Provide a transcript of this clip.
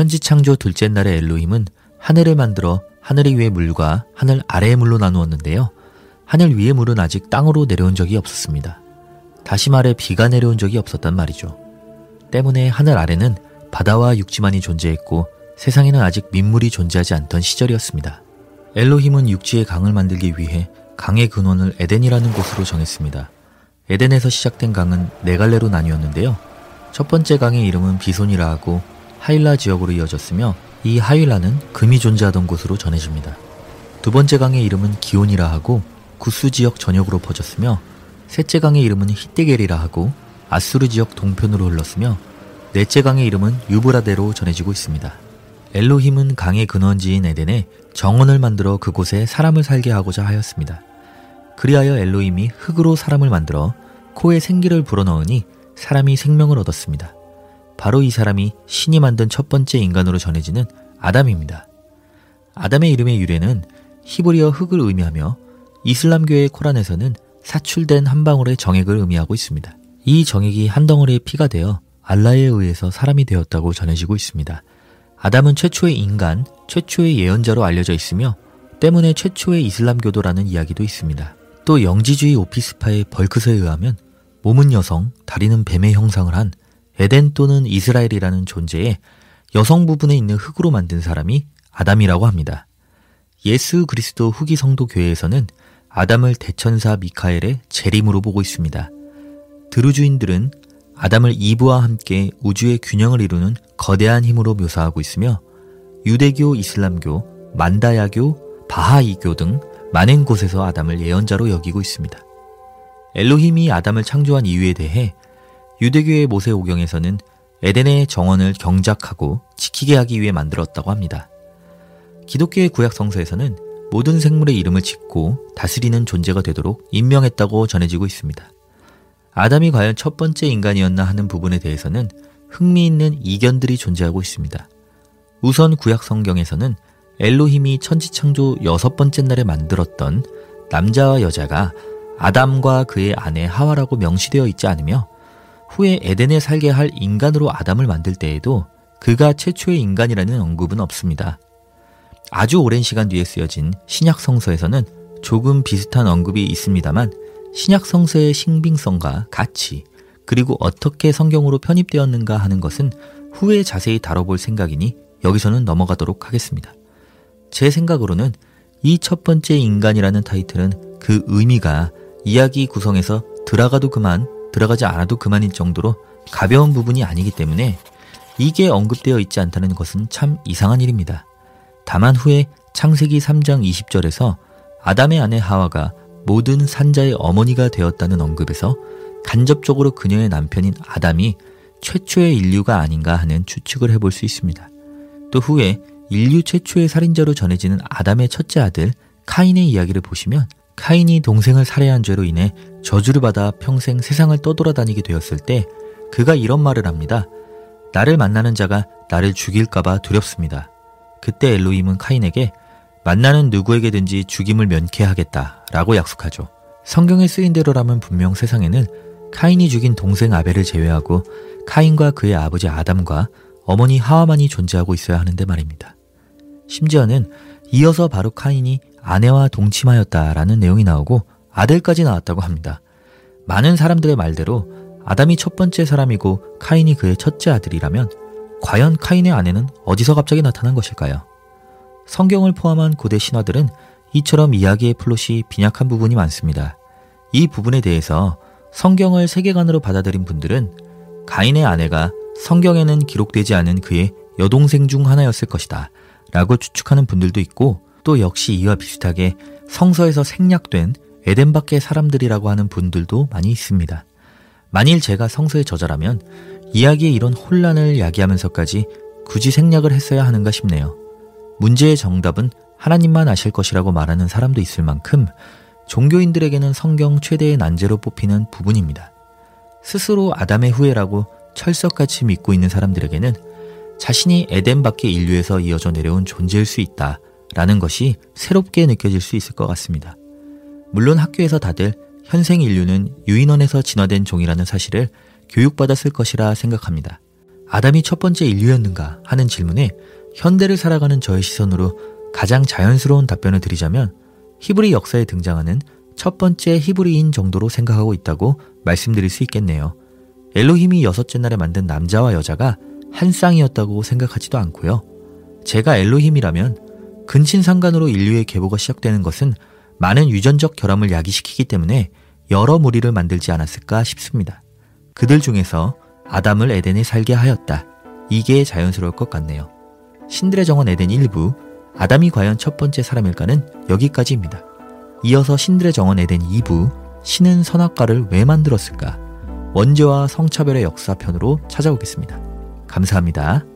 천지창조 둘째 날의 엘로힘은 하늘을 만들어 하늘 위의 물과 하늘 아래의 물로 나누었는데요. 하늘 위의 물은 아직 땅으로 내려온 적이 없었습니다. 다시 말해 비가 내려온 적이 없었단 말이죠. 때문에 하늘 아래는 바다와 육지만이 존재했고 세상에는 아직 민물이 존재하지 않던 시절이었습니다. 엘로힘은 육지의 강을 만들기 위해 강의 근원을 에덴이라는 곳으로 정했습니다. 에덴에서 시작된 강은 네 갈래로 나뉘었는데요. 첫 번째 강의 이름은 비손이라 하고 하일라 지역으로 이어졌으며 이 하일라는 금이 존재하던 곳으로 전해집니다. 두 번째 강의 이름은 기온이라 하고 구스 지역 전역으로 퍼졌으며 셋째 강의 이름은 히데겔이라 하고 아수르 지역 동편으로 흘렀으며 넷째 강의 이름은 유브라데로 전해지고 있습니다. 엘로힘은 강의 근원지인 에덴에 정원을 만들어 그곳에 사람을 살게 하고자 하였습니다. 그리하여 엘로힘이 흙으로 사람을 만들어 코에 생기를 불어넣으니 사람이 생명을 얻었습니다. 바로 이 사람이 신이 만든 첫 번째 인간으로 전해지는 아담입니다. 아담의 이름의 유래는 히브리어 흙을 의미하며 이슬람교의 코란에서는 사출된 한 방울의 정액을 의미하고 있습니다. 이 정액이 한 덩어리의 피가 되어 알라에 의해서 사람이 되었다고 전해지고 있습니다. 아담은 최초의 인간, 최초의 예언자로 알려져 있으며 때문에 최초의 이슬람교도라는 이야기도 있습니다. 또 영지주의 오피스파의 벌크스에 의하면 몸은 여성, 다리는 뱀의 형상을 한 에덴 또는 이스라엘이라는 존재의 여성 부분에 있는 흙으로 만든 사람이 아담이라고 합니다. 예수 그리스도 후기 성도 교회에서는 아담을 대천사 미카엘의 재림으로 보고 있습니다. 드루주인들은 아담을 이브와 함께 우주의 균형을 이루는 거대한 힘으로 묘사하고 있으며 유대교, 이슬람교, 만다야교, 바하이교 등 많은 곳에서 아담을 예언자로 여기고 있습니다. 엘로힘이 아담을 창조한 이유에 대해 유대교의 모세오경에서는 에덴의 정원을 경작하고 지키게 하기 위해 만들었다고 합니다. 기독교의 구약 성서에서는 모든 생물의 이름을 짓고 다스리는 존재가 되도록 임명했다고 전해지고 있습니다. 아담이 과연 첫 번째 인간이었나 하는 부분에 대해서는 흥미있는 이견들이 존재하고 있습니다. 우선 구약 성경에서는 엘로힘이 천지창조 여섯 번째 날에 만들었던 남자와 여자가 아담과 그의 아내 하와라고 명시되어 있지 않으며 후에 에덴에 살게 할 인간으로 아담을 만들 때에도 그가 최초의 인간이라는 언급은 없습니다. 아주 오랜 시간 뒤에 쓰여진 신약 성서에서는 조금 비슷한 언급이 있습니다만 신약 성서의 신빙성과 가치 그리고 어떻게 성경으로 편입되었는가 하는 것은 후에 자세히 다뤄볼 생각이니 여기서는 넘어가도록 하겠습니다. 제 생각으로는 이 첫 번째 인간이라는 타이틀은 그 의미가 이야기 구성에서 들어가도 그만, 들어가지 않아도 그만일 정도로 가벼운 부분이 아니기 때문에 이게 언급되어 있지 않다는 것은 참 이상한 일입니다. 다만 후에 창세기 3장 20절에서 아담의 아내 하와가 모든 산자의 어머니가 되었다는 언급에서 간접적으로 그녀의 남편인 아담이 최초의 인류가 아닌가 하는 추측을 해볼 수 있습니다. 또 후에 인류 최초의 살인자로 전해지는 아담의 첫째 아들 카인의 이야기를 보시면 카인이 동생을 살해한 죄로 인해 저주를 받아 평생 세상을 떠돌아다니게 되었을 때 그가 이런 말을 합니다. 나를 만나는 자가 나를 죽일까봐 두렵습니다. 그때 엘로임은 카인에게 만나는 누구에게든지 죽임을 면케하겠다 라고 약속하죠. 성경에 쓰인 대로라면 분명 세상에는 카인이 죽인 동생 아벨을 제외하고 카인과 그의 아버지 아담과 어머니 하와만이 존재하고 있어야 하는데 말입니다. 심지어는 이어서 바로 카인이 아내와 동침하였다라는 내용이 나오고 아들까지 나왔다고 합니다. 많은 사람들의 말대로 아담이 첫 번째 사람이고 카인이 그의 첫째 아들이라면 과연 카인의 아내는 어디서 갑자기 나타난 것일까요? 성경을 포함한 고대 신화들은 이처럼 이야기의 플롯이 빈약한 부분이 많습니다. 이 부분에 대해서 성경을 세계관으로 받아들인 분들은 가인의 아내가 성경에는 기록되지 않은 그의 여동생 중 하나였을 것이다 라고 추측하는 분들도 있고 또 역시 이와 비슷하게 성서에서 생략된 에덴 밖의 사람들이라고 하는 분들도 많이 있습니다. 만일 제가 성서의 저자라면 이야기의 이런 혼란을 야기하면서까지 굳이 생략을 했어야 하는가 싶네요. 문제의 정답은 하나님만 아실 것이라고 말하는 사람도 있을 만큼 종교인들에게는 성경 최대의 난제로 뽑히는 부분입니다. 스스로 아담의 후예라고 철석같이 믿고 있는 사람들에게는 자신이 에덴 밖의 인류에서 이어져 내려온 존재일 수 있다 라는 것이 새롭게 느껴질 수 있을 것 같습니다. 물론 학교에서 다들 현생 인류는 유인원에서 진화된 종이라는 사실을 교육받았을 것이라 생각합니다. 아담이 첫 번째 인류였는가 하는 질문에 현대를 살아가는 저의 시선으로 가장 자연스러운 답변을 드리자면 히브리 역사에 등장하는 첫 번째 히브리인 정도로 생각하고 있다고 말씀드릴 수 있겠네요. 엘로힘이 여섯째 날에 만든 남자와 여자가 한 쌍이었다고 생각하지도 않고요. 제가 엘로힘이라면 근친상간으로 인류의 계보가 시작되는 것은 많은 유전적 결함을 야기시키기 때문에 여러 무리를 만들지 않았을까 싶습니다. 그들 중에서 아담을 에덴에 살게 하였다. 이게 자연스러울 것 같네요. 신들의 정원 에덴 1부, 아담이 과연 첫 번째 사람일까는 여기까지입니다. 이어서 신들의 정원 에덴 2부, 신은 선악과를 왜 만들었을까? 원죄와 성차별의 역사 편으로 찾아오겠습니다. 감사합니다.